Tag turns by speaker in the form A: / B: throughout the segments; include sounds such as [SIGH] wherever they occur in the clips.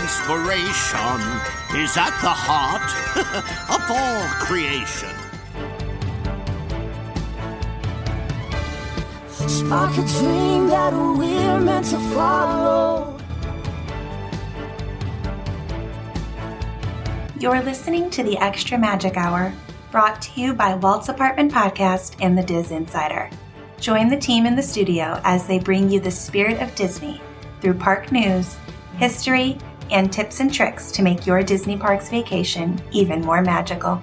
A: Inspiration is at the heart [LAUGHS] of all creation.
B: Spark a dream that we're meant to follow.
C: You're listening to the Extra Magic Hour, brought to you by Walt's Apartment Podcast and the Diz Insider. Join the team in the studio as they bring you the spirit of Disney through park news, history, and tips and tricks to make your Disney Parks vacation even more magical.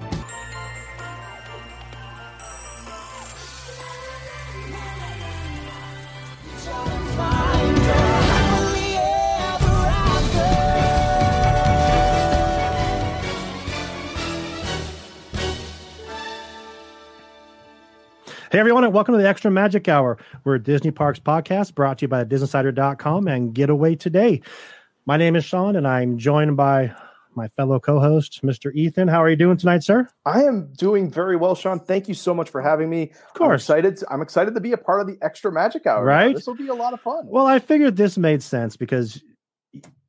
D: Hey everyone, and welcome to the Extra Magic Hour. We're Disney Parks podcast brought to you by DisneySider.com and Getaway Today. My name is Sean, and I'm joined by my fellow co-host, Mr. Ethan. How are you doing tonight, sir?
E: I am doing very well, Sean. Thank you so much for having me. Of
D: course.
E: I'm excited. To, I'm excited to be a part of the extra magic hour.
D: Right.
E: This will be a lot of fun.
D: Well, I figured this made sense because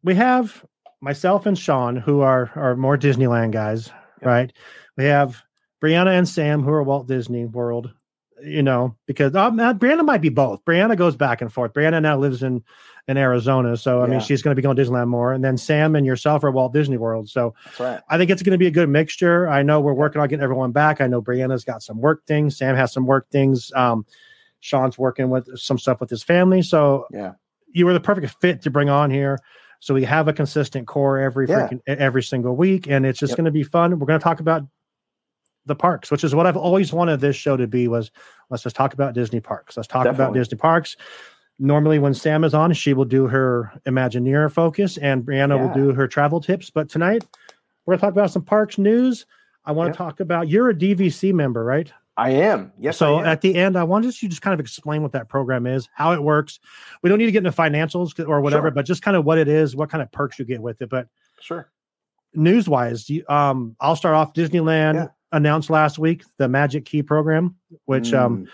D: we have myself and Sean, who are are more Disneyland guys, right? We have Brianna and Sam, who are Walt Disney World. You know, because um, uh, Brianna might be both. Brianna goes back and forth. Brianna now lives in in Arizona, so I mean, she's going to be going to Disneyland more. And then Sam and yourself are Walt Disney World. So
E: right.
D: I think it's going to be a good mixture. I know we're working on getting everyone back. I know Brianna's got some work things. Sam has some work things. Um, Sean's working with some stuff with his family. So
E: Yeah.
D: you were the perfect fit to bring on here. So we have a consistent core every
E: Yeah.
D: freaking every single week, and it's just
E: Yep.
D: going to be fun. We're going to talk about the parks, which is what I've always wanted this show to be. Was let's just talk about Disney parks. Let's talk about Disney parks. Normally, when Sam is on, she will do her Imagineer focus, and Brianna will do her travel tips. But tonight, we're going to talk about some parks news. I want to talk about. You're a DVC member, right?
E: I am. Yes.
D: so
E: am.
D: at the end, I want you to just kind of explain what that program is, how it works. We don't need to get into financials or whatever,
E: Sure.
D: but just kind of what it is, what kind of perks you get with it. But
E: sure.
D: news wise, um, I'll start off. Disneyland
E: Yeah.
D: announced last week the Magic Key program, which um,
E: Mm,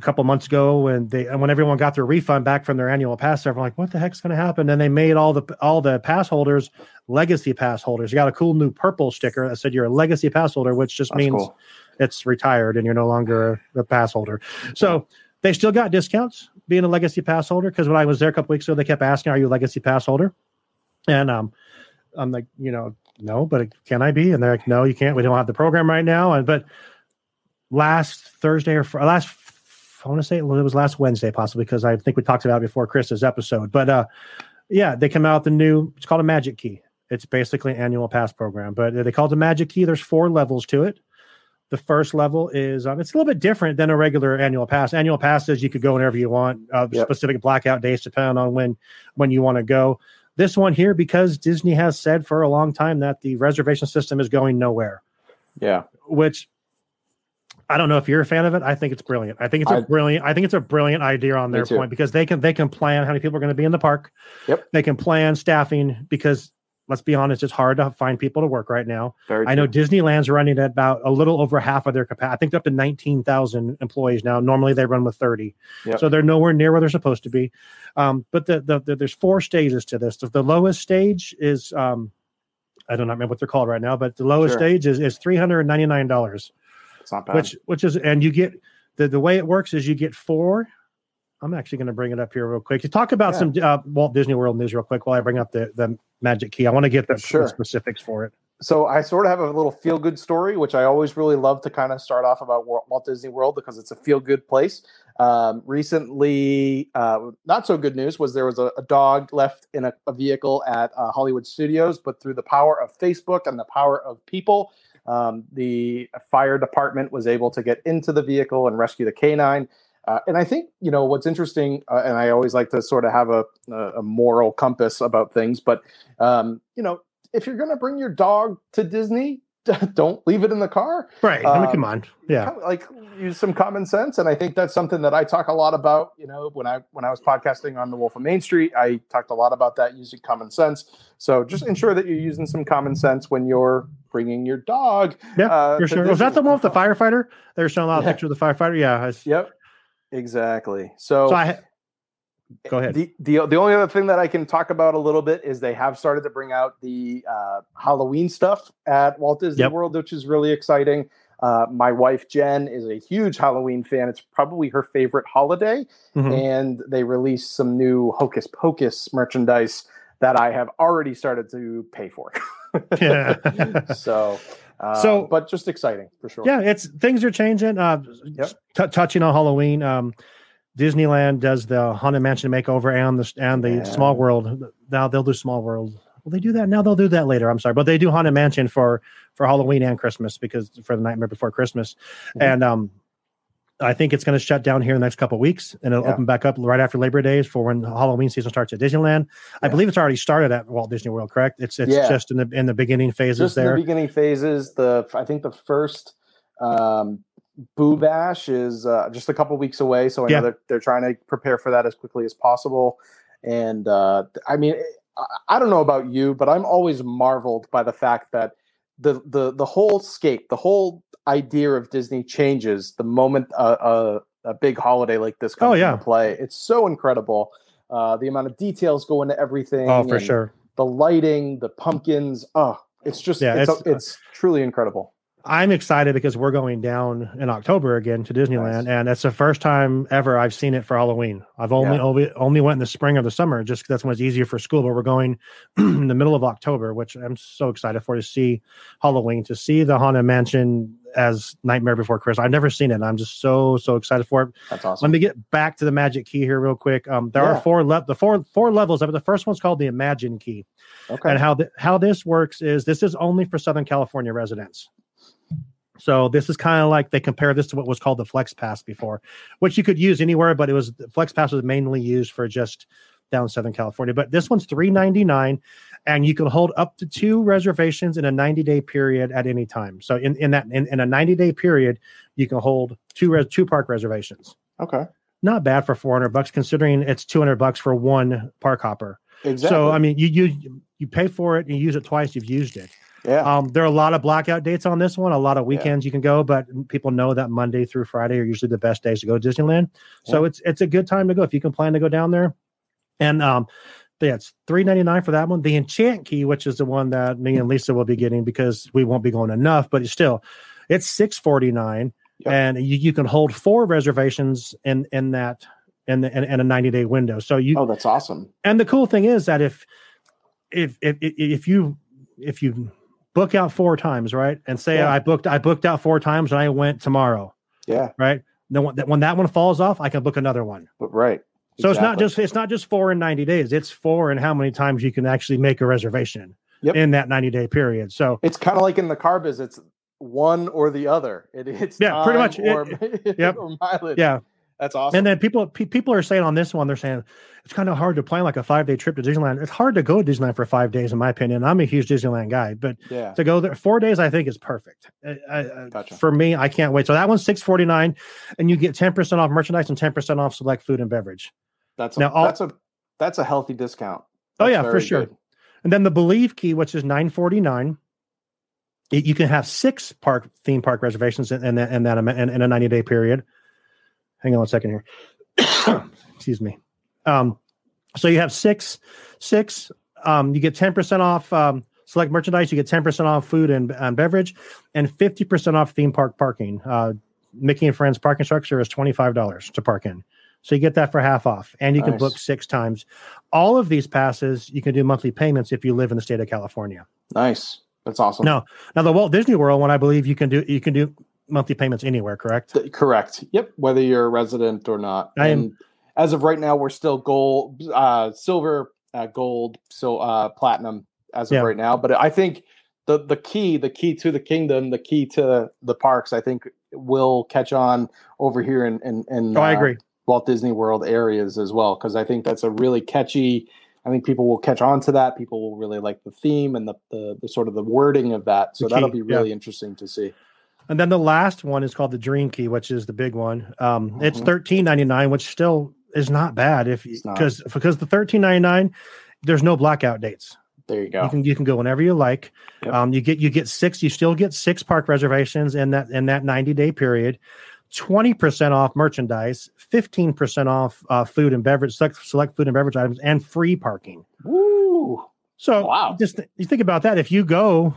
D: a couple months ago when they and when everyone got their refund back from their annual pass, everyone like, what the heck's going to happen? Then they made all the all the pass holders legacy pass holders. You got a cool new purple sticker that said you're a legacy pass holder, which just
E: that's
D: means
E: cool.
D: it's retired and you're no longer a, a pass holder. So they still got discounts being a legacy pass holder because when I was there a couple weeks ago, they kept asking, "Are you a legacy pass holder?" And um, I'm like, you know, no, but can I be? And they're like, no, you can't. We don't have the program right now. And but last Thursday or fr- last, I want to say it was last Wednesday, possibly because I think we talked about it before Chris's episode. But uh, yeah, they come out the new. It's called a Magic Key. It's basically an annual pass program, but they call it the Magic Key. There's four levels to it. The first level is um, it's a little bit different than a regular annual pass. Annual passes you could go whenever you want. Uh,
E: Yep.
D: Specific blackout days depending on when when you want to go. This one here, because Disney has said for a long time that the reservation system is going nowhere,
E: Yeah.
D: which I don't know if you're a fan of it. I think it's brilliant. I think it's a
E: I-
D: brilliant. I think it's a brilliant idea on their point because they can they can plan how many people are going to be in the park.
E: Yep.
D: They can plan staffing because let's be honest, it's hard to find people to work right now.
E: Very.
D: I know
E: true.
D: Disneyland's running at about a little over half of their capacity. I think they're up to 19,000 employees now. Normally they run with 30.
E: Yep.
D: So they're nowhere near where they're supposed to be. Um, but the, the, the there's four stages to this. The, the lowest stage is um, I don't remember what they're called right now, but the lowest
E: Sure.
D: stage is, is $399,
E: It's not bad.
D: which which is and you get the, the way it works is you get four. I'm actually going to bring it up here real quick to talk about
E: Yeah.
D: some uh, Walt Disney World news real quick while I bring up the, the magic key. I want to get the, the specifics for it.
E: so I sort of have a little feel good story, which I always really love to kind of start off about Wal- Walt Disney World because it's a feel good place. Um, recently, uh, not so good news was there was a, a dog left in a, a vehicle at uh, Hollywood Studios, but through the power of Facebook and the power of people, um, the fire department was able to get into the vehicle and rescue the canine. Uh, and I think you know what's interesting, uh, and I always like to sort of have a, a, moral compass about things, but um, you know, if you're going to bring your dog to Disney, [LAUGHS] don't leave it in the car.
D: Right. I mean,
E: Um,
D: come on. Yeah.
E: Like use some common sense, and I think that's something that I talk a lot about. You know, when I when I was podcasting on the Wolf of Main Street, I talked a lot about that using common sense. So just ensure that you're using some common sense when you're bringing your dog.
D: Yeah,
E: uh,
D: for sure. Was that the one with the firefighter? They were showing a lot of
E: Yeah.
D: pictures of the firefighter. Yeah.
E: Yep, exactly. So,
D: So I go ahead.
E: The, the the only other thing that I can talk about a little bit is they have started to bring out the uh, Halloween stuff at Walt Disney
D: Yep.
E: World, which is really exciting. Uh, my wife Jen is a huge Halloween fan. It's probably her favorite holiday,
D: Mhm.
E: and they released some new Hocus Pocus merchandise that I have already started to pay for.
D: Yeah. [LAUGHS]
E: so, uh,
D: So-
E: but just exciting for sure.
D: yeah, it's things are changing. Uh,
E: Yep.
D: t- touching on Halloween, um, Disneyland does the Haunted Mansion makeover and the and the
E: Yeah.
D: Small World. Now they'll do Small World. Will they do that now? They'll do that later. I'm sorry, but they do Haunted Mansion for for Halloween and Christmas because for the Nightmare Before Christmas,
E: Mhm.
D: and um, I think it's going to shut down here in the next couple of weeks, and it'll
E: Yeah.
D: open back up right after Labor Days for when Halloween season starts at Disneyland. I believe it's already started at Walt Disney World. Correct? It's it's
E: Yeah.
D: just in the in the beginning phases
E: just
D: there.
E: the beginning phases. The I think the first um, Boo Bash is uh, just a couple weeks away, so I
D: Yeah.
E: know that they're trying to prepare for that as quickly as possible. And uh, I mean, I, I don't know about you, but I'm always marveled by the fact that the the the whole scape, the whole idea of Disney changes the moment a, a, a big holiday like this comes
D: Oh, yeah.
E: into play. It's so incredible. Uh, the amount of details go into everything.
D: oh, for sure.
E: the lighting, the pumpkins. Oh, it's just
D: Yeah,
E: it's
D: it's-
E: it's, truly incredible.
D: I'm excited because we're going down in October again to Disneyland,
E: Nice.
D: and it's the first time ever I've seen it for Halloween. I've only
E: Yeah.
D: only, only went in the spring or the summer, just that's when it's easier for school. But we're going [CLEARS THROAT] in the middle of October, which I'm so excited for to see Halloween, to see the Haunted Mansion as Nightmare Before Christmas. I've never seen it. and I'm just so so excited for it.
E: That's awesome.
D: Let me get back to the Magic Key here real quick. Um, there
E: Yeah.
D: are four le- the four four levels of it. The first one's called the Imagine Key.
E: okay.
D: And how th- how this works is this is only for Southern California residents. So this is kind of like they compare this to what was called the Flex Pass before, which you could use anywhere, but it was the Flex Pass was mainly used for just down Southern California. But this one's three ninety nine, and you can hold up to two reservations in a ninety day period at any time. So in, in that in, in a ninety day period, you can hold two res- two park reservations.
E: okay.
D: Not bad for four hundred bucks, considering it's two hundred bucks for one park hopper.
E: Exactly.
D: So I mean, you you you pay for it and you use it twice. You've used it.
E: Yeah.
D: Um, there are a lot of blackout dates on this one. A lot of weekends you can go, but people know that Monday through Friday are usually the best days to go to Disneyland. So it's it's a good time to go if you can plan to go down there. And um, yeah, it's three ninety nine for that one. The Enchant Key, which is the one that me and Lisa will be getting because we won't be going enough, but it's still it's six forty nine,
E: Yep.
D: and you, you can hold four reservations in in that in, the, in, in a ninety day window. So you
E: oh, that's awesome.
D: and the cool thing is that if if if- if you if you book out four times right and say
E: Yeah.
D: i booked i booked out four times and i went tomorrow
E: Yeah.
D: right then when, when that one falls off i can book another one
E: But right.
D: so it's not just it's not just four in 90 days it's four and how many times you can actually make a reservation
E: Yep.
D: in that 90 day period so
E: It's kind of like in the car business. It's one or the other. It, it's
D: Yeah, pretty much.
E: Or, [LAUGHS]
D: Yep.
E: or mileage.
D: yeah
E: That's awesome.
D: and then people pe- people are saying on this one they're saying it's kind of hard to plan like a five day trip to disneyland it's hard to go to disneyland for five days in my opinion i'm a huge disneyland guy but
E: yeah.
D: to go there four days i think is perfect I, I,
E: Gotcha.
D: for me i can't wait so that one's 649 and you get 10% off merchandise and 10% off select food and beverage
E: That's a,
D: now all-
E: that's a that's a healthy discount.
D: Oh, yeah, for sure.
E: good.
D: and then the believe key which is 949 you can have six park theme park reservations in, in that in that in, in a 90 day period hang on a second here [COUGHS] excuse me um so you have six six um you get 10% off um select merchandise you get 10% off food and, and beverage and 50% off theme park parking uh mickey and friends parking structure is $25 to park in so you get that for half off and you can book six times all of these passes you can do monthly payments if you live in the state of california
E: Nice. That's awesome.
D: No. now the walt disney world one i believe you can do you can do monthly payments anywhere correct
E: Th- correct. Yep. Whether you're a resident or not.
D: I am-
E: And as of right now, we're still gold, uh, silver, uh, gold, so uh, platinum as of
D: Yeah.
E: right now. But I think the the key, the key to the kingdom, the key to the parks, I think will catch on over here in in, in
D: oh i
E: uh,
D: agree
E: Walt Disney World areas as well because I think that's a really catchy I think people will catch on to that. People will really like the theme and the the, the sort of the wording of that. So that'll be really interesting to see.
D: And then the last one is called the Dream Key, which is the big one. Um, It's
E: Mhm.
D: thirteen ninety nine, which still is not bad if
E: It's
D: because because the thirteen ninety nine, there's no blackout dates.
E: There you go.
D: You can you can go whenever you like.
E: Yep.
D: Um, you get you get six. You still get six park reservations in that in that ninety day period. Twenty percent off merchandise, fifteen percent off uh, food and beverage, select, select food and beverage items, and free parking.
E: Woo!
D: So
E: Wow.
D: just th- you think about that. If you go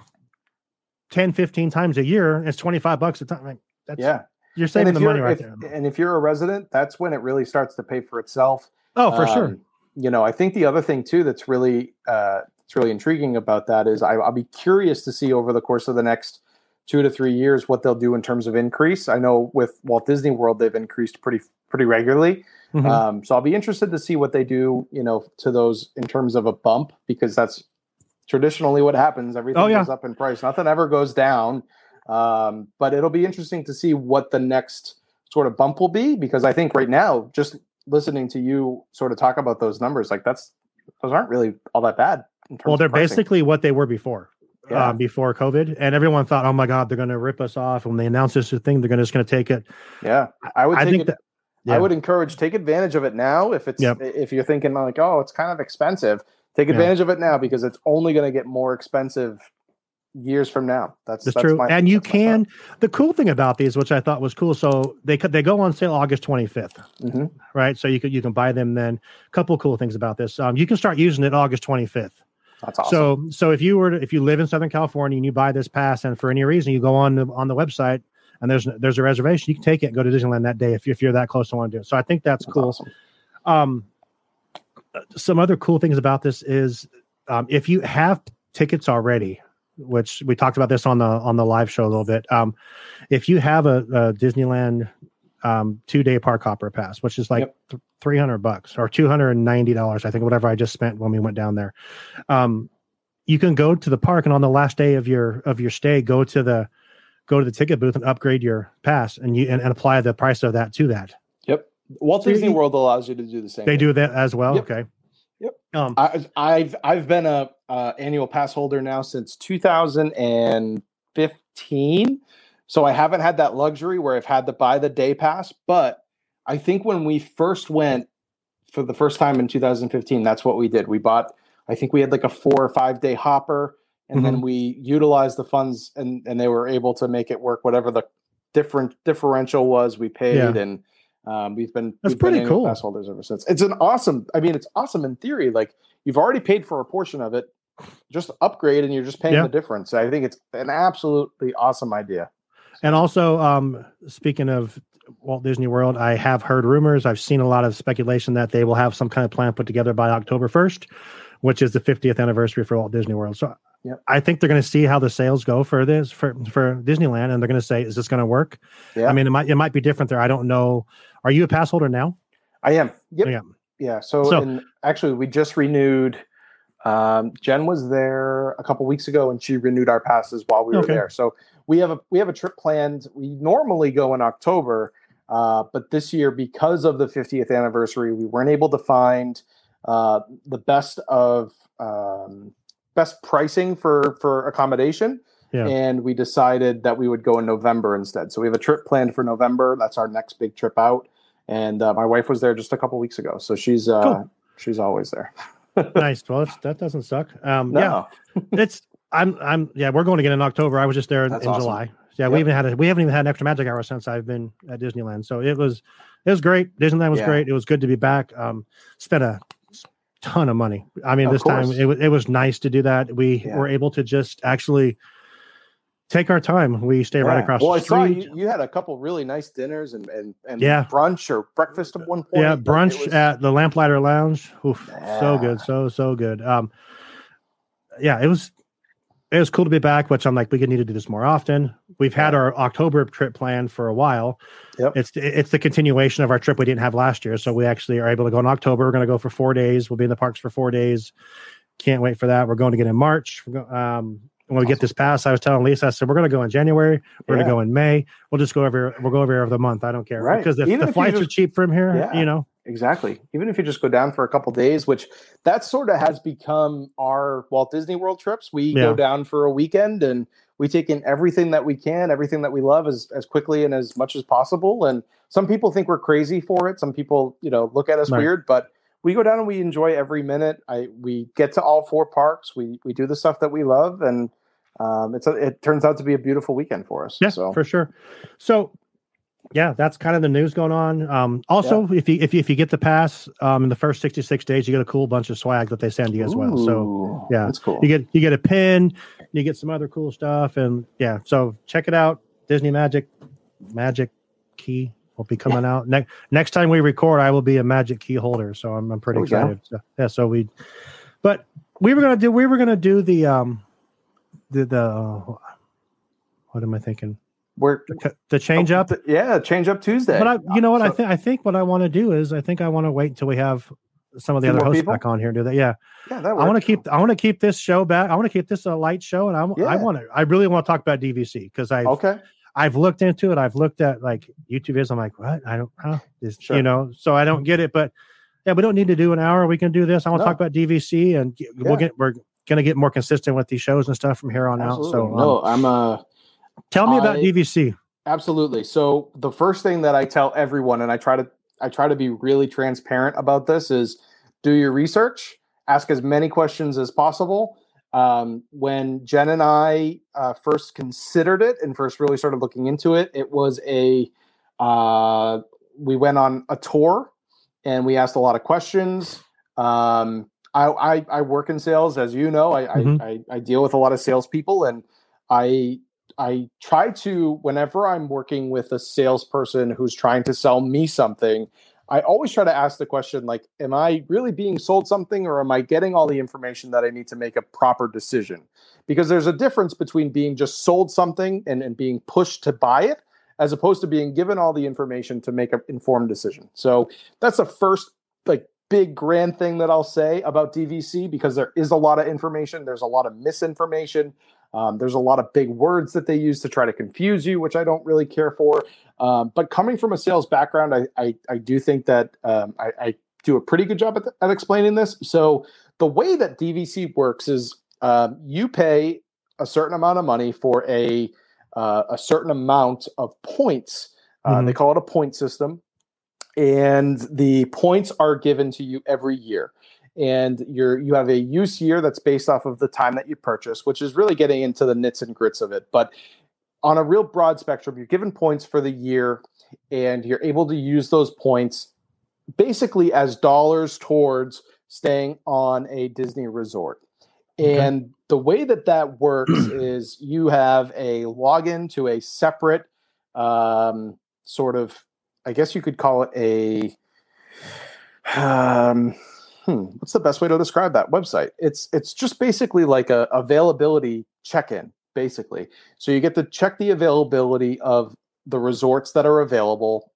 D: 10, 15 times a year, it's twenty five bucks a time. Like, That's,
E: Yeah.
D: you're saving the
E: you're
D: money right
E: if-
D: there.
E: and if you're a resident, that's when it really starts to pay for itself.
D: Oh, for sure.
E: Um, You know, I think the other thing too that's really uh, it's really intriguing about that is I, I'll be curious to see over the course of the next two to three years what they'll do in terms of increase. I know with Walt Disney World they've increased pretty pretty regularly,
D: Mhm.
E: um, so I'll be interested to see what they do. You know, to those in terms of a bump because that's traditionally what happens. Everything
D: Oh, yeah.
E: goes up in price. Nothing ever goes down. Um, but it'll be interesting to see what the next sort of bump will be because I think right now, just listening to you sort of talk about those numbers, like that's those aren't really all that bad. In terms
D: well, they're basically what they were before.
E: Yeah.
D: Um, before COVID, and everyone thought, "Oh my God, they're going to rip us off." When they announce this thing, they're gonna, just going to take it.
E: yeah. I would
D: I
E: take
D: think
E: it,
D: that yeah.
E: I would encourage take advantage of it now if it's
D: Yep.
E: if you're thinking like, oh, it's kind of expensive. Take
D: Yeah.
E: advantage of it now because it's only going to get more expensive years from now. That's
D: That's
E: that's
D: true,
E: my-
D: and you
E: that's my thought.
D: can. The cool thing about these, which I thought was cool, so they could they go on sale August twenty fifth,
E: Mhm.
D: right? So you could you can buy them then. A couple cool things about this. Um, you can start using it August twenty fifth.
E: That's awesome.
D: So so if you were to, if you live in Southern California and you buy this pass, and for any reason you go on the on the website and there's there's a reservation, you can take it and go to Disneyland that day if, if you're that close to want to do it. So I think that's,
E: That's
D: cool.
E: awesome.
D: Um, some other cool things about this is um, if you have tickets already, which we talked about this on the on the live show a little bit. Um, if you have a, a Disneyland um, two day park hopper pass, which is like
E: Yep.
D: th- three hundred bucks or two hundred and ninety dollars, I think, whatever I just spent when we went down there. Um, you can go to the park and on the last day of your of your stay, go to the go to the ticket booth and upgrade your pass and you and, and apply the price of that to that.
E: Walt Disney World allows you to do the same.
D: They
E: thing.
D: do that as well.
E: Yep.
D: Okay.
E: Yep.
D: Um,
E: I, I've I've been a uh, annual pass holder now since 2015, so I haven't had that luxury where I've had to buy the day pass. But I think when we first went for the first time in 2015, that's what we did. We bought. I think we had like a four or five day hopper, and then we utilized the funds, and and they were able to make it work. Whatever the different differential was, we paid,
D: Yeah.
E: and um, we've been
D: That's
E: we've
D: pretty
E: annual
D: cool.
E: pass holders ever since. It's an awesome. I mean, it's awesome in theory. Like you've already paid for a portion of it, just upgrade, and you're just paying
D: Yeah.
E: the difference. I think it's an absolutely awesome idea.
D: And also, um, speaking of Walt Disney World, I have heard rumors. I've seen a lot of speculation that they will have some kind of plan put together by October 1st, which is the 50th anniversary for Walt Disney World. So
E: Yep.
D: I think they're going to see how the sales go for this for for Disneyland, and they're going to say, "Is this going to work?"
E: Yeah.
D: I mean, it might it might be different there. I don't know. Are you a pass holder now?
E: I am. Yep.
D: Yeah.
E: Yeah. So,
D: So-
E: and actually, we just renewed. Um, Jen was there a couple weeks ago, and she renewed our passes while we were
D: Okay.
E: there. So we have a we have a trip planned. We normally go in October, uh, but this year, because of the 50th anniversary, we weren't able to find uh, the best of um, best pricing for for accommodation.
D: Yeah.
E: And we decided that we would go in November instead. So we have a trip planned for November. That's our next big trip out. And uh, my wife was there just a couple weeks ago, so she's uh,
D: Cool.
E: she's always there. [LAUGHS]
D: nice. [LAUGHS] Well, that's, that doesn't suck. Um, Yeah,
E: No,
D: it's I'm I'm yeah. We're going again in October. I was just there in, in
E: awesome.
D: July. Yeah, we even had a, we haven't even had an extra magic hour since I've been at Disneyland. So it was it was great. Disneyland was
E: Yeah.
D: great. It was good to be back. Um, spent a ton of money. I mean,
E: Of
D: this time it was it was nice to do that. We
E: Yeah.
D: were able to just actually take our time. We stay right across
E: Well, I
D: the
E: saw
D: street.
E: you, you had a couple really nice dinners and and, and
D: Yeah.
E: brunch or breakfast at one point.
D: Yeah, brunch
E: was-
D: at the Lamplighter Lounge. Oof, so good, so so good. Um, yeah, it was it was cool to be back. Which I'm like, we could need to do this more often. We've had our October trip planned for a while.
E: Yep.
D: It's it's the continuation of our trip we didn't have last year, so we actually are able to go in October. We're going to go for four days. We'll be in the parks for four days. Can't wait for that. We're going to get in March. Go, um, when we get this pass, I was telling Lisa, I said we're going to go in January. We're
E: Yeah.
D: going to go in May. We'll just go over. we'll go over every other month. I don't care
E: Right.
D: because if
E: Even
D: the
E: if
D: flights are cheap from here,
E: Yeah.
D: you know.
E: Exactly. Even if you just go down for a couple days, which that sort of has become our Walt Disney World trips. We
D: Yeah.
E: go down for a weekend and we take in everything that we can, everything that we love as as quickly and as much as possible. And some people think we're crazy for it. Some people, you know, look at us
D: Right.
E: weird, but we go down and we enjoy every minute. I we get to all four parks. We we do the stuff that we love, and um, it's a, it turns out to be a beautiful weekend for us.
D: Yeah,
E: so
D: for sure. So, yeah, that's kind of the news going on. Um, also, if you if you if you get the pass um, in the first sixty six days, you get a cool bunch of swag that they send you as well. So yeah,
E: that's cool.
D: you get you get a pin, you get some other cool stuff, and yeah. So check it out. Disney Magic Magic Key will be coming out next next time we record. I will be a Magic Key holder, so I'm I'm pretty
E: go.
D: excited. So, yeah, so we, but we were gonna do we were gonna do the um the the uh, what am I thinking
E: We're
D: the, the change up.
E: th- yeah, change up Tuesday.
D: But I, you know what? I think I think what I want to do is I think I want to wait until we have some of the other hosts
E: people?
D: back on here and do that. Yeah,
E: yeah, that
D: I want to keep I want to keep this show back. I want to keep this a light show, and I, I
E: Yeah.
D: want to I really want to talk about DVC because I
E: Okay,
D: I've looked into it. I've looked at like YouTube is. I'm like, what? I don't, huh? Is,
E: Sure.
D: you know, so I don't get it. But yeah, we don't need to do an hour. We can do this. I want to
E: No.
D: talk about DVC, and get, we'll
E: Yeah.
D: get we're gonna get more consistent with these shows and stuff from here on out. So
E: Absolutely.
D: um,
E: no, I'm uh
D: tell me about
E: I-
D: DVC.
E: Absolutely. So the first thing that I tell everyone, and I try to I try to be really transparent about this, is do your research, ask as many questions as possible. Um, when Jen and I uh, first considered it and first really started looking into it, it was a uh, we went on a tour and we asked a lot of questions. Um, I, I I work in sales, as you know. I,
D: Mhm.
E: I, I I deal with a lot of salespeople, and I I try to, whenever I'm working with a salesperson who's trying to sell me something, I always try to ask the question like, am I really being sold something or am I getting all the information that I need to make a proper decision? Because there's a difference between being just sold something and, and being pushed to buy it, as opposed to being given all the information to make an informed decision. So that's the first like big grand thing that I'll say about DVC because there is a lot of information, there's a lot of misinformation. Um, there's a lot of big words that they use to try to confuse you, which I don't really care for. Um, but coming from a sales background, I I, I do think that um, I, I do a pretty good job at, at explaining this. So the way that DVC works is um, you pay a certain amount of money for a uh, a certain amount of points. Uh,
D: Mhm.
E: They call it a point system, and the points are given to you every year and you're you have a use year that's based off of the time that you purchase, which is really getting into the nits and grits of it. But on a real broad spectrum, you're given points for the year, and you're able to use those points basically as dollars towards staying on a Disney resort.
D: Okay.
E: And the way that that works [CLEARS THROAT] is you have a login to a separate um, sort of, I guess you could call it a um, hmm, what's the best way to describe that website? It's it's just basically like a availability check-in, basically. So you get to check the availability of the resorts that are available.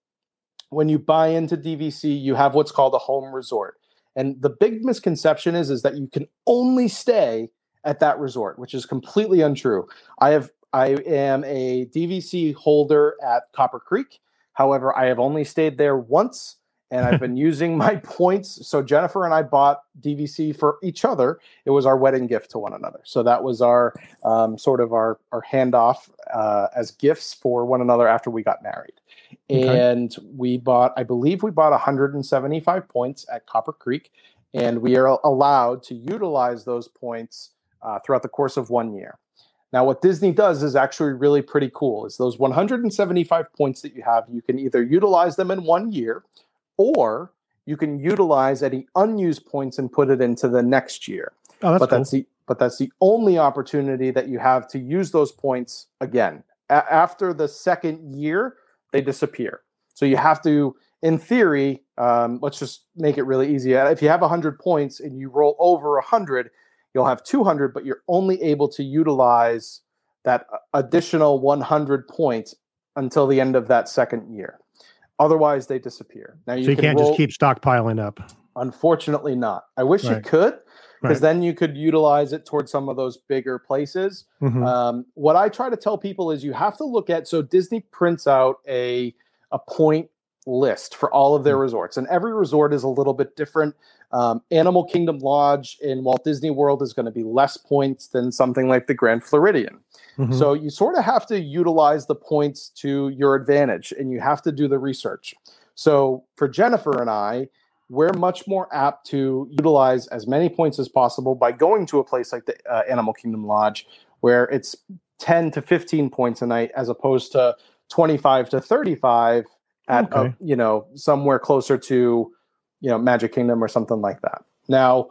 E: When you buy into DVC, you have what's called a home resort. And the big misconception is is that you can only stay at that resort, which is completely untrue. I have I am a DVC holder at Copper Creek. However, I have only stayed there once and I've been using my [LAUGHS] points. So Jennifer and I bought DVC for each other. It was our wedding gift to one another. So that was our um, sort of our our handoff uh, as gifts for one another after we got married.
D: Okay.
E: And we bought, I believe, we bought 175 points at Copper Creek, and we are allowed to utilize those points uh, throughout the course of one year. Now, what Disney does is actually really pretty cool. Is those 175 points that you have, you can either utilize them in one year, or you can utilize any unused points and put it into the next year.
D: Oh, that's
E: but
D: cool.
E: that's the but that's the only opportunity that you have to use those points again. A- after the second year, they disappear. So you have to, in theory, um, let's just make it really easy. Uh, If you have 100 points and you roll over 100, you'll have 200, but you're only able to utilize that uh, additional 100 points until the end of that second year. Otherwise, they disappear. Now you,
D: so you
E: can
D: can't
E: roll,
D: just keep stockpiling up.
E: Unfortunately, not. I wish you could, because
D: Right.
E: then you could utilize it towards some of those bigger places.
D: Mhm.
E: Um, what I try to tell people is you have to look at so Disney prints out a a point list for all of their resorts, and every resort is a little bit different. Um, Animal Kingdom Lodge in Walt Disney World is going to be less points than something like the Grand Floridian.
D: Mhm.
E: So you sort of have to utilize the points to your advantage and you have to do the research. So for Jennifer and I, we're much more apt to utilize as many points as possible by going to a place like the uh, Animal Kingdom Lodge where it's 10 to 15 points a night as opposed to 25 to 35 at uh,
D: Okay.
E: you know somewhere closer to you know Magic Kingdom or something like that. Now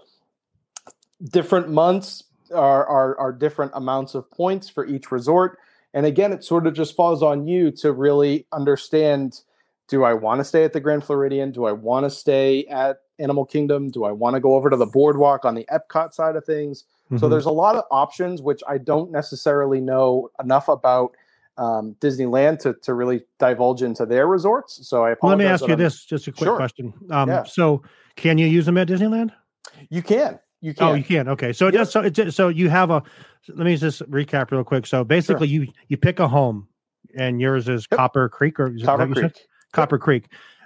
E: different months are, are are different amounts of points for each resort and again it sort of just falls on you to really understand do i want to stay at the grand floridian do i want to stay at animal kingdom do i want to go over to the boardwalk on the epcot side of things so
D: Mhm.
E: there's a lot of options which i don't necessarily know enough about um, disneyland to, to really divulge into their resorts so i
D: Well, let me ask you
E: I'm-
D: this, just a quick
E: Sure.
D: question. Um,
E: Yeah.
D: So, can you use them at Disneyland?
E: you can you can
D: Oh, you can. Okay, so it
E: Yep.
D: does. So it so you have a. Let me just recap real quick. So basically, you you pick a home, and yours is
E: Yep.
D: Copper Creek or is
E: Copper creek
D: Copper Creek,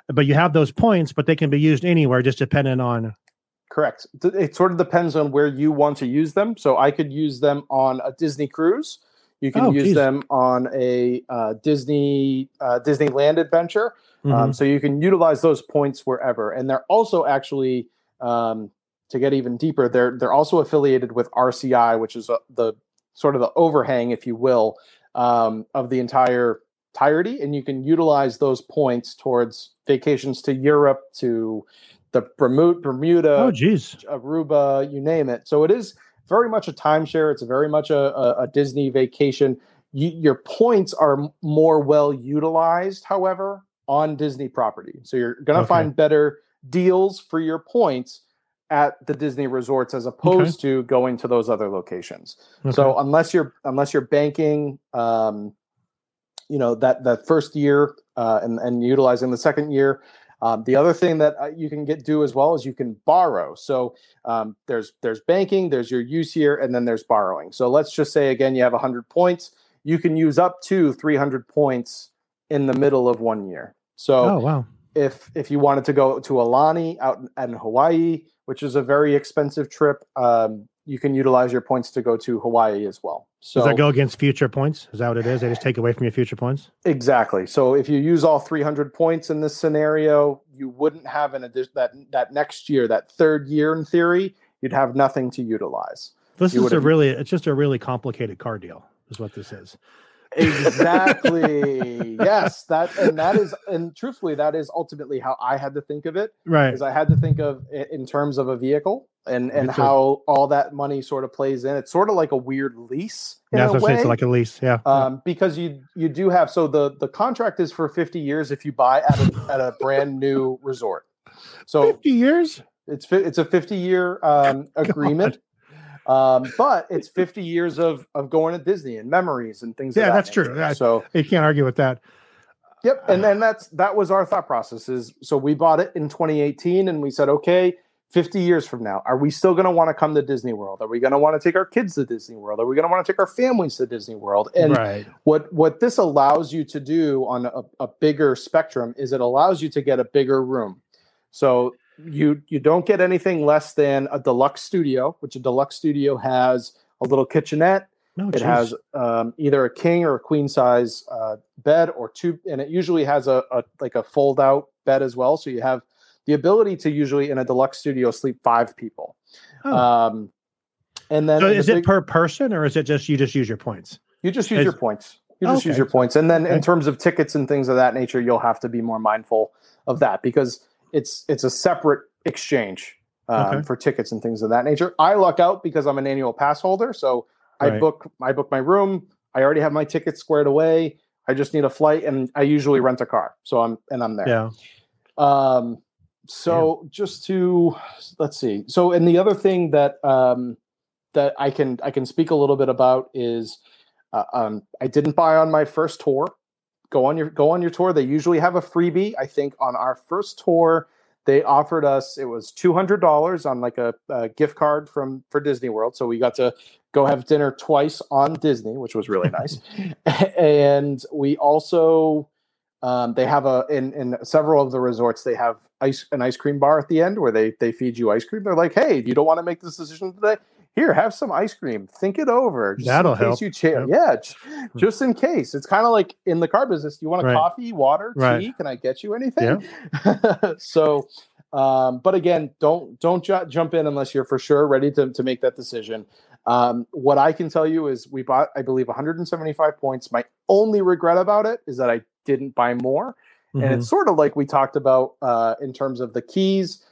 D: but you have those points, but they can be used anywhere, just depending on.
E: Correct. It sort of depends on where you want to use them. So I could use them on a Disney cruise. You can
D: Oh,
E: use
D: geez.
E: them on a uh, Disney uh, Disneyland adventure.
D: Mhm.
E: Um, so you can utilize those points wherever. And they're also actually um, to get even deeper. They're they're also affiliated with RCI, which is uh, the sort of the overhang, if you will, um, of the entire entirety. And you can utilize those points towards vacations to Europe, to the Bermuda, Bermuda
D: oh, geez.
E: Aruba, you name it. So it is very much a timeshare. It's very much a, a, a Disney vacation. You, your points are more well utilized, however, on Disney property. So you're going to
D: Okay.
E: find better deals for your points at the Disney resorts as opposed to going to those other locations. So unless you're unless you're banking, um, you know that that first year uh, and and utilizing the second year. Um, the other thing that uh, you can get do as well is you can borrow. So um, there's there's banking, there's your use here, and then there's borrowing. So let's just say again you have 100 points, you can use up to 300 points in the middle of one year. So
D: oh, wow.
E: if if you wanted to go to Aulani out in, in Hawaii, which is a very expensive trip, um, you can utilize your points to go to Hawaii as well. So
D: Does that go against future points? Is that what it is? They just take away from your future points?
E: exactly. So if you use all 300 points in this scenario, you wouldn't have an addition that that next year, that third year in theory, you'd have nothing to utilize.
D: This
E: You
D: is a really, it's just a really complicated car deal, is what this is.
E: Exactly. [LAUGHS] yes, that and that is and truthfully that is ultimately how I had to think of it.
D: Right.
E: is I had to think of it in terms of a vehicle and and
D: too.
E: how all that money sort of plays in. It's sort of like a weird lease
D: Yeah,
E: a way,
D: It's like a lease. Yeah.
E: um, because you you do have so the the contract is for 50 years if you buy at a, [LAUGHS] at a brand new resort. So
D: 50 years?
E: it's it's a 50 year um, [LAUGHS] agreement. Um, but it's 50 years of of going to Disney and memories and things.
D: Yeah,
E: that
D: that's true.
E: nature.
D: Yeah.
E: So
D: You can't argue with that.
E: Yep, and then that's that was our thought process. Is so we bought it in 2018, and we said, okay, 50 years from now, are we still going to want to come to Disney World? Are we going to want to take our kids to Disney World? Are we going to want to take our families to Disney World? And
D: right.
E: what what this allows you to do on a, a bigger spectrum is it allows you to get a bigger room. So you you don't get anything less than a deluxe studio, which a deluxe studio has a little kitchenette.
D: No,
E: It
D: geez.
E: has um, either a king or a queen size uh, bed or two, and it usually has a, a like a fold out bed as well. So you have the ability to usually in a deluxe studio sleep five people.
D: Oh.
E: Um, and then
D: So
E: the
D: is it per person or is it just you just use your points?
E: you just use
D: is-
E: your points. You just use your points, and then in terms of tickets and things of that nature, you'll have to be more mindful of that because it's it's a separate exchange um,
D: Okay.
E: for tickets and things of that nature. I luck out because I'm an annual pass holder, so I book I book my room. I already have my tickets squared away. I just need a flight, and I usually rent a car, so I'm and I'm there.
D: Yeah.
E: Um, so just to let's see. So and the other thing that um, that I can I can speak a little bit about is uh, um, I didn't buy on my first tour. Go on your go on your tour. They usually have a freebie. I think on our first tour they offered us it was two hundred dollars on like a, a gift card from for Disney World. So we got to go have dinner twice on Disney, which was really nice. [LAUGHS] [LAUGHS] and we also Um, they have a in in several of the resorts they have ice an ice cream bar at the end where they they feed you ice cream. They're like, hey, you don't want to make this decision today, here have some ice cream. Think it over. Just
D: That'll
E: in case
D: help.
E: You cha-
D: Yep.
E: Yeah, just in case. It's kind of like in the car business. Do you want a
D: Right.
E: coffee, water,
D: Right.
E: tea? Can I get you anything? [LAUGHS] so, um, but again, don't don't ju- jump in unless you're for sure ready to to make that decision. Um, what I can tell you is we bought, I believe, 175 points. My only regret about it is that I didn't buy more. And
D: Mhm.
E: it's sort of like we talked about uh, in terms of the keys.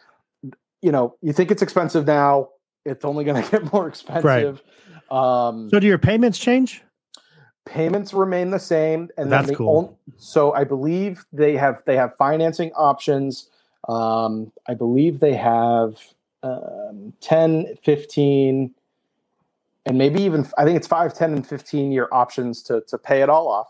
E: You know, you think it's expensive now, it's only going [LAUGHS] to get more expensive. Um,
D: So do your payments change?
E: payments remain the same, and then
D: That's
E: the
D: cool.
E: on- so I believe they have they have financing options. Um, I believe they have um, 10, 15, and maybe even I think it's 5, 10, and 15 year options to to pay it all off.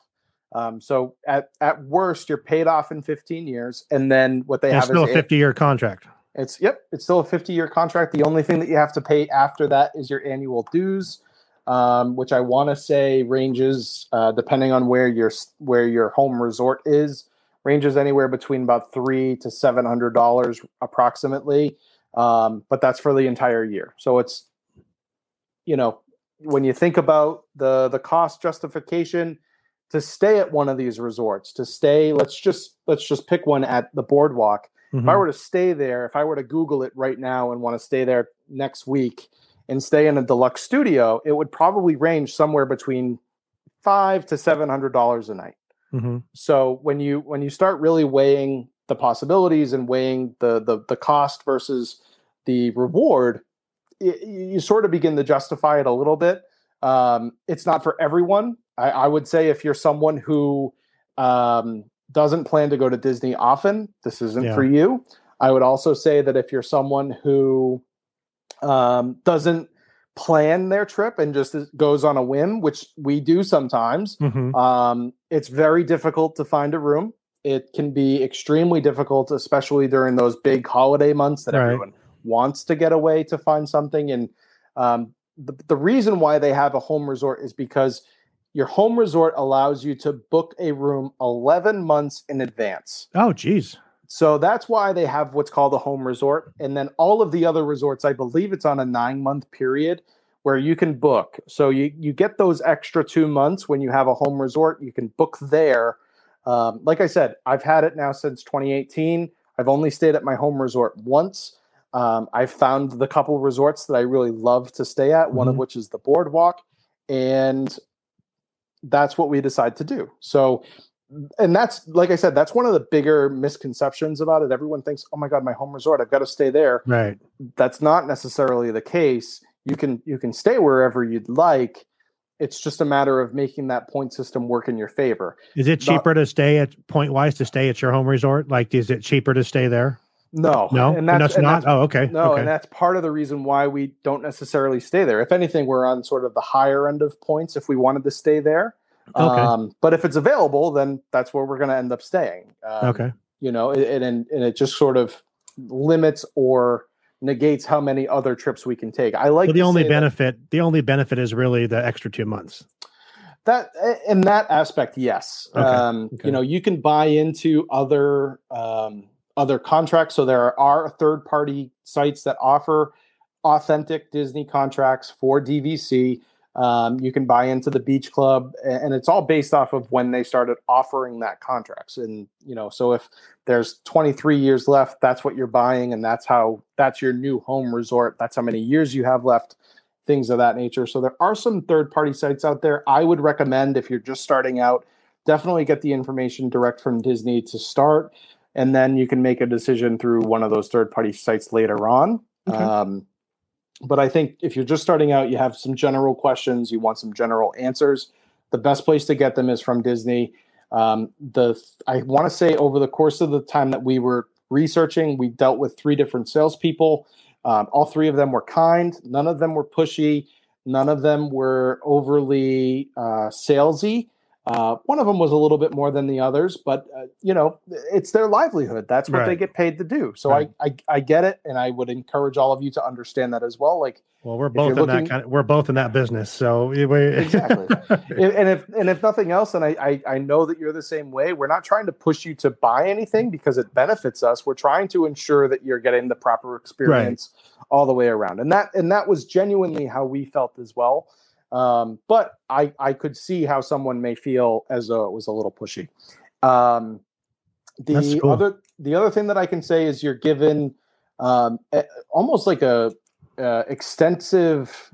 E: Um, so at at worst, you're paid off in 15 years, and then what they
D: It's
E: have
D: still a 50 year contract.
E: it's yep, it's still a 50 year contract. The only thing that you have to pay after that is your annual dues, um, which I want to say ranges uh, depending on where your where your home resort is, ranges anywhere between about three to seven hundred dollars approximately. Um, but that's for the entire year. So it's you know when you think about the the cost justification to stay at one of these resorts, to stay, let's just let's just pick one at the boardwalk if I
D: Mhm.
E: were to stay there, if I were to Google it right now and want to stay there next week and stay in a deluxe studio, it would probably range somewhere between five to seven hundred dollars a night.
D: Mhm.
E: So when you when you start really weighing the possibilities and weighing the the, the cost versus the reward, y- you sort of begin to justify it a little bit. Um, it's not for everyone. I, I would say if you're someone who um, doesn't plan to go to Disney often, this isn't
D: Yeah.
E: for you. I would also say that if you're someone who um, doesn't plan their trip and just goes on a whim, which we do sometimes,
D: Mhm.
E: um, it's very difficult to find a room. It can be extremely difficult, especially during those big holiday months that
D: Right.
E: everyone wants to get away to find something. And um, the, the reason why they have a home resort is because your home resort allows you to book a room 11 months in advance.
D: Oh, geez.
E: So that's why they have what's called a home resort. And then all of the other resorts, I believe it's on a nine month period where you can book. So you, you get those extra two months when you have a home resort, you can book there. Um, like I said, I've had it now since 2018. I've only stayed at my home resort once. Um, I've found the couple resorts that I really love to stay at, one of
D: Mhm.
E: which is the Boardwalk. And that's what we decide to do. So and that's like I said, that's one of the bigger misconceptions about it. Everyone thinks, "Oh my god, my home resort, I've got to stay there."
D: Right.
E: That's not necessarily the case. You can you can stay wherever you'd like. It's just a matter of making that point system work in your favor.
D: Is it
E: Not-
D: cheaper to stay at point wise to stay at your home resort? Like, is it cheaper to stay there?
E: No,
D: No,
E: and that's, and
D: not.
E: that's-
D: oh, okay.
E: no,
D: okay.
E: and that's part of the reason why we don't necessarily stay there. If anything, we're on sort of the higher end of points if we wanted to stay there.
D: Okay.
E: Um, but if it's available, then that's where we're going to end up staying. Um,
D: okay.
E: you know and, and and it just sort of limits or negates how many other trips we can take i like
D: Well, the only
E: say that-
D: benefit, the only benefit is really the extra two months.
E: that in that aspect yes
D: Okay,
E: um
D: okay.
E: you know you can buy into other um other contracts. So there are third party sites that offer authentic disney contracts for dvc um, you can buy into the beach club and it's all based off of when they started offering that contracts. And you know so if there's 23 years left that's what you're buying and that's how that's your new home resort. That's how many years you have left things of that nature. So there are some third party sites out there. I would recommend if you're just starting out definitely get the information direct from disney to start and then you can make a decision through one of those third party sites later on.
D: Okay.
E: um, but i think if you're just starting out you have some general questions you want some general answers the best place to get them is from disney. Um, the i want to say over the course of the time that we were researching we dealt with three different salespeople. Um, all three of them were kind none of them were pushy none of them were overly uh, salesy Uh, one of them was a little bit more than the others, but uh, you know, it's their livelihood. That's what they get paid to do. So
D: Right.
E: I, I I get it, and I would encourage all of you to understand that as well. Like
D: Well, we're both in
E: looking-
D: that kind of, we're both in that business. So [LAUGHS]
E: Exactly. [LAUGHS] and if and if nothing else, and I, I I know that you're the same way. We're not trying to push you to buy anything because it benefits us. We're trying to ensure that you're getting the proper experience all the way around, and that and that was genuinely how we felt as well. Um, but I I could see how someone may feel as though it was a little pushy. Um, the
D: cool.
E: other the other thing that I can say is you're given um, a- almost like a uh, extensive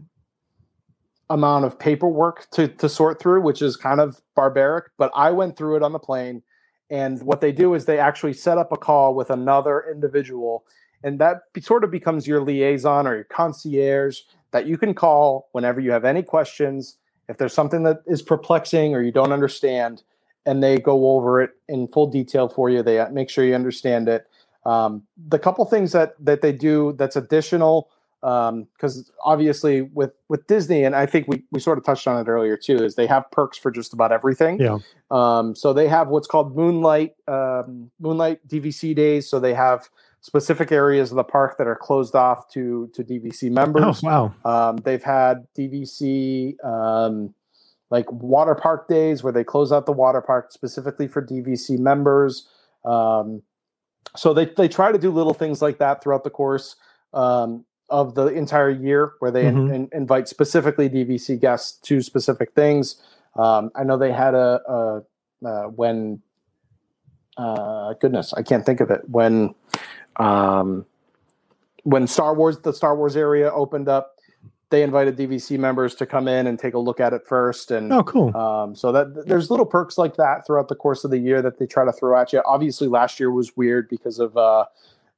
E: amount of paperwork to to sort through, which is kind of barbaric. But I went through it on the plane, and what they do is they actually set up a call with another individual, and that be, sort of becomes your liaison or your concierge that you can call whenever you have any questions. If there's something that is perplexing or you don't understand, and they go over it in full detail for you, they make sure you understand it. Um, the couple things that that they do that's additional because obviously with with Disney, and I think we we sort of touched on it earlier too, is they have perks for just about everything.
D: Yeah.
E: Um, so they have what's called Moonlight um, Moonlight DVC days. So they have specific areas of the park that are closed off to to DVC members.
D: oh,
E: members.
D: wow.
E: Um, they've had DVC um, like water park days where they close out the water park specifically for DVC members. Um, so they they try to do little things like that throughout the course um, of the entire year, where they in-
D: Mhm.
E: in- invite specifically DVC guests to specific things. Um, I know they had a, a uh, when uh, goodness, I can't think of it when um, when Star Wars the Star Wars area opened up. They invited DVC members to come in and take a look at it first, and
D: Oh, cool.
E: um, so that there's little perks like that throughout the course of the year that they try to throw at you. Obviously, last year was weird because of uh,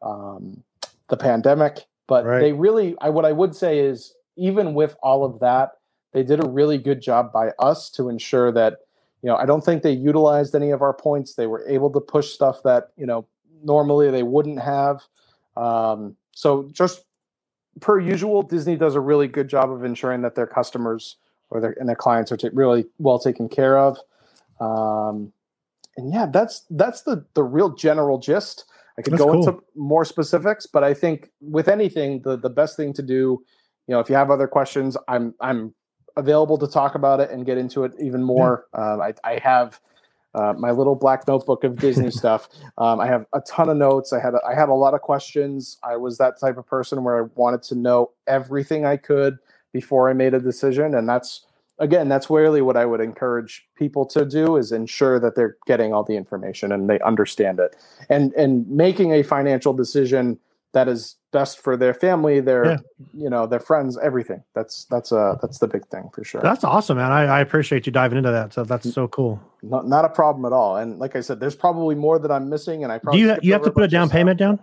E: um, the pandemic, but
D: Right.
E: they really, I what I would say is, even with all of that, they did a really good job by us to ensure that you know I don't think they utilized any of our points. They were able to push stuff that you know normally they wouldn't have. Um, so just per usual, Disney does a really good job of ensuring that their customers or their and their clients are ta- really well taken care of. Um, and yeah, that's that's the the real general gist. I could
D: That's
E: go
D: cool.
E: into more specifics, but I think with anything, the the best thing to do, you know, if you have other questions, I'm I'm available to talk about it and get into it even more. Um, I I have. Uh, my little black notebook of Disney [LAUGHS] stuff. Um, I have a ton of notes. I had a, I had a lot of questions. I was that type of person where I wanted to know everything I could before I made a decision, and that's again that's really what I would encourage people to do is ensure that they're getting all the information and they understand it, and and making a financial decision that is best for their family, their
D: Yeah.
E: you know their friends, everything. That's that's uh that's the big thing for sure.
D: That's awesome, man. I, I appreciate you diving into that. So that's so cool.
E: not, not a problem at all. And like I said, there's probably more that I'm missing, and I
D: Do you you have to put a down payment down?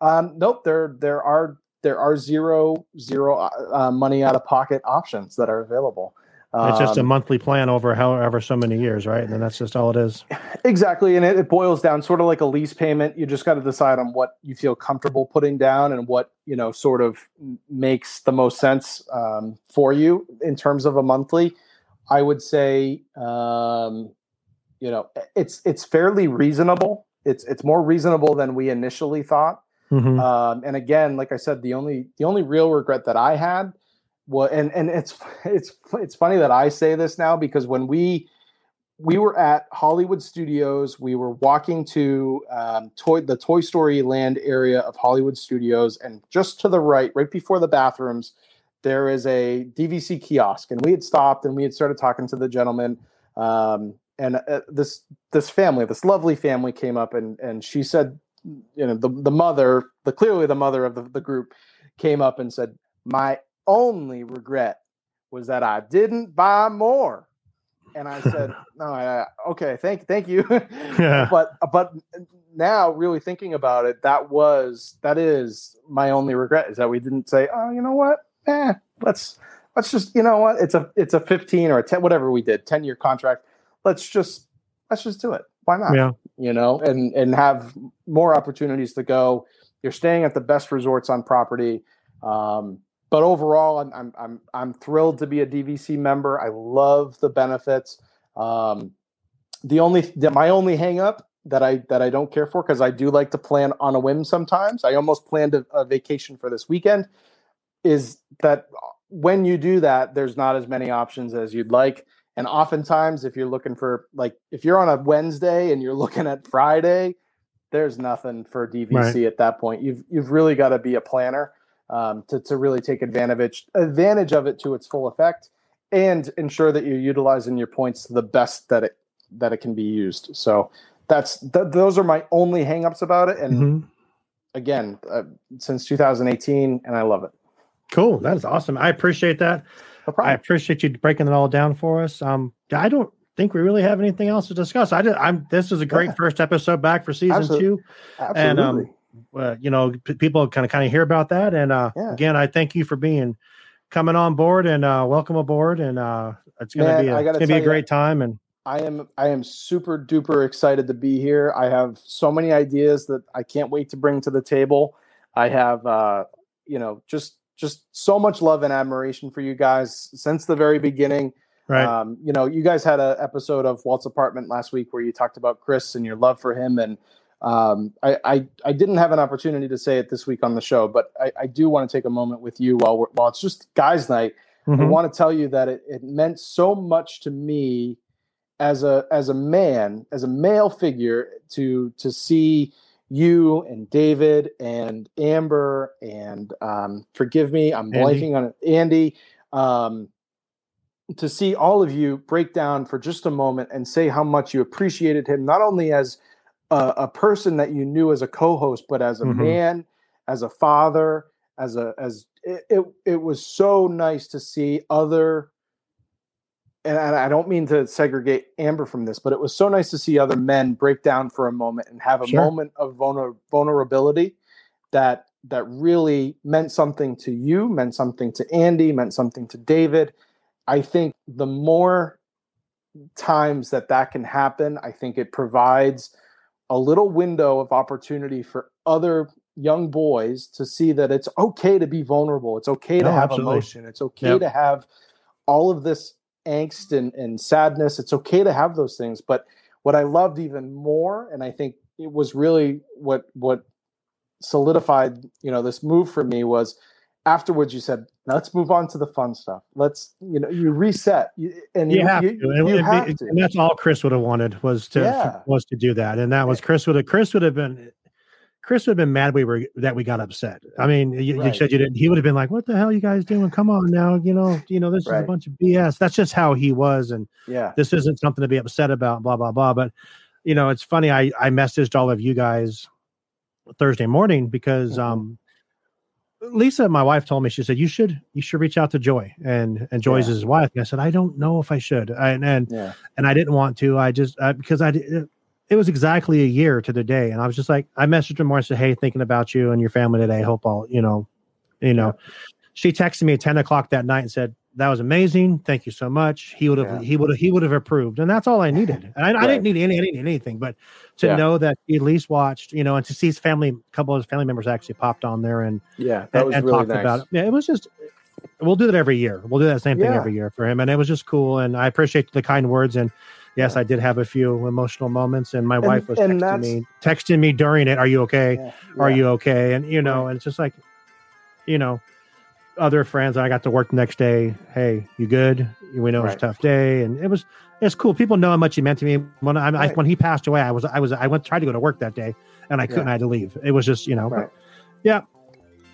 E: Um, nope. There there are there are zero zero uh, money out of pocket options that are available.
D: It's just a
E: Um,
D: monthly plan over however so many years, right? And then that's just all it is.
E: exactly, and it, it boils down sort of like a lease payment. You just got to decide on what you feel comfortable putting down and what you know sort of makes the most sense um, for you in terms of a monthly. I would say, um, you know, it's it's fairly reasonable. It's it's more reasonable than we initially thought.
D: Mhm.
E: Um, and again, like I said, the only the only real regret that I had was, and and it's it's it's funny that I say this now because when we we were at Hollywood Studios, we were walking to um, toy the Toy Story Land area of Hollywood Studios, and just to the right, right before the bathrooms, there is a DVC kiosk, and we had stopped and we had started talking to the gentleman. Um, and uh, this this family, this lovely family, came up and and she said, you know, the the mother, the clearly the mother of the, the group, came up and said, "My only regret was that I didn't buy more." And I said, [LAUGHS] "No, I, okay, thank thank you." [LAUGHS]
D: Yeah.
E: but but now, really thinking about it, that was that is my only regret is that we didn't say, "Oh, you know what? Eh, let's let's just you know what? It's a it's a fifteen or a ten, whatever we did, ten year contract. Let's just let's just do it. Why not?"
D: Yeah.
E: you know, and and have more opportunities to go. You're staying at the best resorts on property. Um, but overall, I'm, I'm I'm I'm thrilled to be a DVC member. I love the benefits. Um, the only my only hangup that I that I don't care for because I do like to plan on a whim sometimes. I almost planned a, a vacation for this weekend. Is that when you do that, there's not as many options as you'd like. And oftentimes, if you're looking for like if you're on a Wednesday and you're [LAUGHS] looking at Friday, there's nothing for DVC
D: Right.
E: at that point. You've you've really got to be a planner um, to to really take advantage advantage of it to its full effect and ensure that you're utilizing your points the best that it that it can be used. So that's th- those are my only hangups about it. And
D: Mhm.
E: again, uh, since 2018, and I love it.
D: Cool. That is awesome. I appreciate that.
E: No
D: I appreciate you breaking it all down for us. Um, I don't think we really have anything else to discuss. I did. I'm. This is a great
E: Yeah.
D: first episode back for season
E: Absolutely.
D: two.
E: Absolutely.
D: and, um, Uh, you know, p- people kind of kind of hear about that. And uh,
E: Yeah.
D: again, I thank you for being coming on board and uh, welcome aboard. And uh, it's gonna
E: Man,
D: be a, it's gonna be a
E: you-
D: great time. And
E: I am I am super duper excited to be here. I have so many ideas that I can't wait to bring to the table. I have uh, you know just just so much love and admiration for you guys since the very beginning.
D: right,
E: Um, you know, you guys had an episode of Walt's apartment last week where you talked about Chris and your love for him, and um, I, I I didn't have an opportunity to say it this week on the show, but I, I do want to take a moment with you while we're, while it's just guys' night. I
D: Mhm.
E: want to tell you that it, it meant so much to me as a as a man, as a male figure, to to see you and David and Amber and um, forgive me, I'm
D: Andy.
E: blanking on it, Andy. Um, to see all of you break down for just a moment and say how much you appreciated him, not only as a, a person that you knew as a co-host, but as a
D: Mhm.
E: man, as a father, as a as it, it, it was so nice to see other and I I don't mean to segregate Amber from this, but it was so nice to see other men break down for a moment and have a
D: Sure.
E: moment of vulner- vulnerability that that really meant something to you, meant something to Andy, meant something to David. I think the more times that that can happen, I think it provides a little window of opportunity for other young boys to see that it's okay to be vulnerable. It's okay to
D: No,
E: have
D: absolutely.
E: emotion. It's okay
D: Yep.
E: to have all of this angst and, and sadness. It's okay to have those things. But what I loved even more, and I think it was really what what solidified, you know, this move for me was afterwards you said, let's move on to the fun stuff. Let's, you know, you reset. And
D: you
E: you,
D: have
E: you,
D: to. And,
E: you
D: and-
E: have
D: and
E: to.
D: that's all Chris would have wanted was to
E: Yeah.
D: was to do that. And that was Chris would have Chris would have been Chris would have been mad we were that we got upset. I mean, you, you
E: Right.
D: said you didn't. He would have been like, "What the hell you guys doing? Come on now, you know, you know, this is a bunch of BS." That's just how he was, and
E: Yeah.
D: this isn't something to be upset about. Blah blah blah. But you know, it's funny. I I messaged all of you guys Thursday morning because
E: Mhm.
D: um Lisa, my wife, told me she said you should you should reach out to Joy and and Joy's
E: Yeah.
D: his wife. And I said I don't know if I should, I, and and
E: Yeah.
D: and I didn't want to. I just uh, because I did- it was exactly a year to the day, and I was just like I messaged her more and said, "Hey, thinking about you and your family today. Hope all you know, you know." She texted me at ten o'clock that night and said, "That was amazing. Thank you so much." He would have
E: Yeah.
D: he would have he would have approved, and that's all I needed. And I, I didn't need any, any anything, but to
E: Yeah.
D: know that he at least watched, you know, and to see his family, a couple of his family members actually popped on there and
E: Yeah. That
D: and,
E: was
D: and
E: really
D: talked
E: nice.
D: about it. Yeah, it was just we'll do that every year. We'll do that same thing
E: Yeah.
D: every year for him, and it was just cool. And I appreciate the kind words. And yes. I did have a few emotional moments, and my
E: And-
D: wife was texting me, texting me during it. Are you okay? Are you okay? And you know, and it's just like, you know, other friends. And I got to work the next day. Hey, you good? We know it was a tough day, and it was it's cool. People know how much he meant to me. When I, I when he passed away, I was I was I went tried to go to work that day, and I couldn't.
E: Yeah.
D: I had to leave. It was just you know,
E: Right.
D: yeah.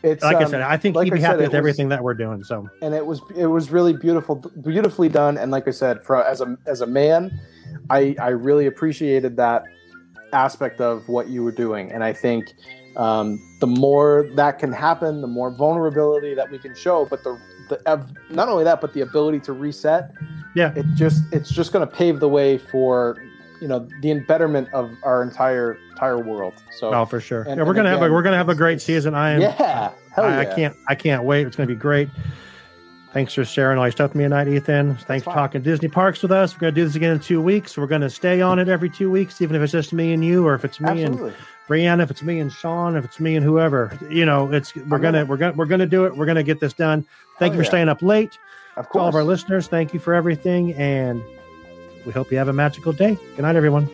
E: It's
D: like I
E: um,
D: said, I think
E: like
D: he'd be
E: I said,
D: happy
E: it
D: with
E: was-
D: everything that we're doing. So
E: and it was it was really beautiful beautifully done and like i said for as a as a man i i really appreciated that aspect of what you were doing and i think um, the more that can happen the more vulnerability that we can show but the the not only that but the ability to reset
D: Yeah.
E: it just it's just going to pave the way for you know the betterment of our entire entire world so
D: Oh, for sure.
E: and-
D: yeah, we're gonna have a we're gonna have a great season. I am.
E: yeah hell
D: I, I can't. I can't wait. It's gonna be great. Thanks for sharing all your stuff with me tonight, Ethan. Thanks for talking Disney parks with us. We're gonna do this again in two weeks. We're gonna stay on it every two weeks, even if it's just me and you, or if it's me and
E: absolutely
D: Brianna, if it's me and Sean, if it's me and whoever. You know, it's we're
E: I'm
D: gonna
E: in.
D: we're gonna we're gonna do it. We're gonna get this done. Thank you for
E: yeah.
D: staying up late.
E: of
D: To all of our listeners, thank you for everything, and we hope you have a magical day. Good night, everyone.